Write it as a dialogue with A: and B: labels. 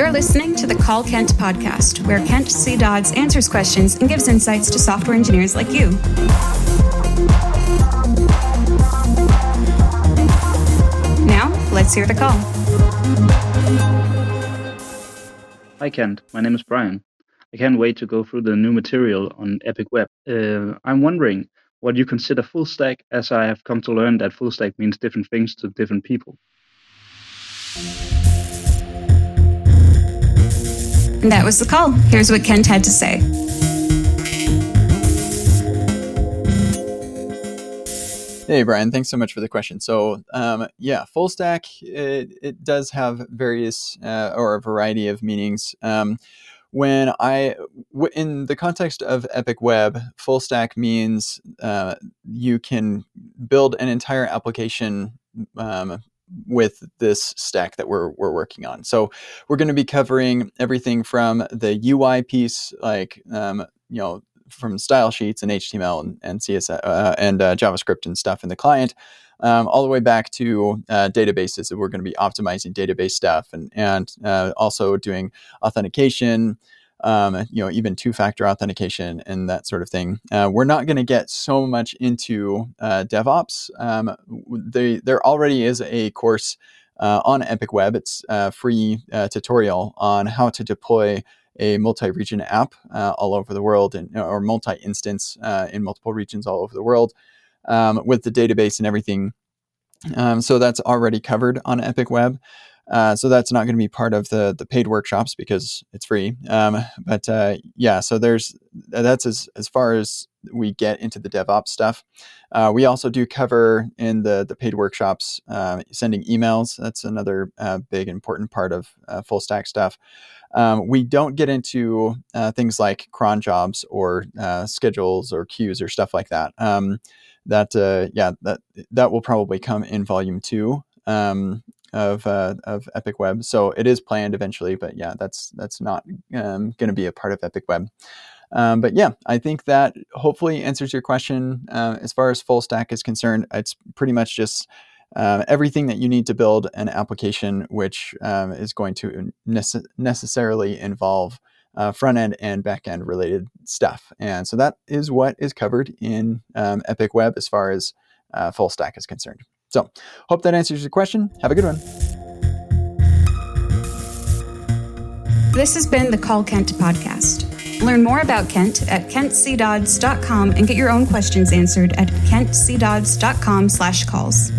A: You're listening to the Call Kent podcast, where Kent C. Dodds answers questions and gives insights to software engineers like you. Now, let's hear the call.
B: Hi, Kent. My name is Brian. I can't wait to go through the new material on Epic Web. Uh, I'm wondering what you consider full stack, as I have come to learn that full stack means different things to different people.
A: That was the call. Here's what Kent had to say.
C: Hey, Brian, thanks so much for the question. So, um, yeah, full stack, it, it does have various uh, or a variety of meanings. Um, when I, w- in the context of Epic Web, full stack means uh, you can build an entire application um, with this stack that we're, we're working on. So we're going to be covering everything from the UI piece, like, um, you know, from style sheets and HTML and, and CSS uh, and uh, JavaScript and stuff in the client, um, all the way back to uh, databases. We're going to be optimizing database stuff and and uh, also doing authentication, um, you know, even two-factor authentication and that sort of thing. Uh, we're not going to get so much into uh, DevOps. Um, they, there already is a course uh, on Epic Web. It's a free uh, tutorial on how to deploy a multi-region app uh, all over the world, and, or multi-instance uh, in multiple regions all over the world, um, with the database and everything. Um, so that's already covered on Epic Web. Uh, so that's not going to be part of the the paid workshops because it's free. Um, but uh, yeah, so there's that's as as far as we get into the DevOps stuff. Uh, we also do cover in the the paid workshops uh, sending emails. That's another uh, big important part of full stack stuff. Um, we don't get into things like cron jobs or schedules or queues or stuff like that. Um, that yeah that that will probably come in volume two. Um, of uh, of Epic Web. So it is planned eventually, but yeah, that's that's not um, going to be a part of Epic Web. Um, but yeah, I think that hopefully answers your question. Uh, as far as full stack is concerned, it's pretty much just uh, everything that you need to build an application, which um, is going to nece- necessarily involve uh, front end and back end related stuff. And so that is what is covered in um, Epic Web as far as uh, full stack is concerned. So, hope that answers your question. Have a good one.
A: This has been the Call Kent podcast. Learn more about Kent at kentcdodds.com and get your own questions answered at kentcdodds.com slash calls.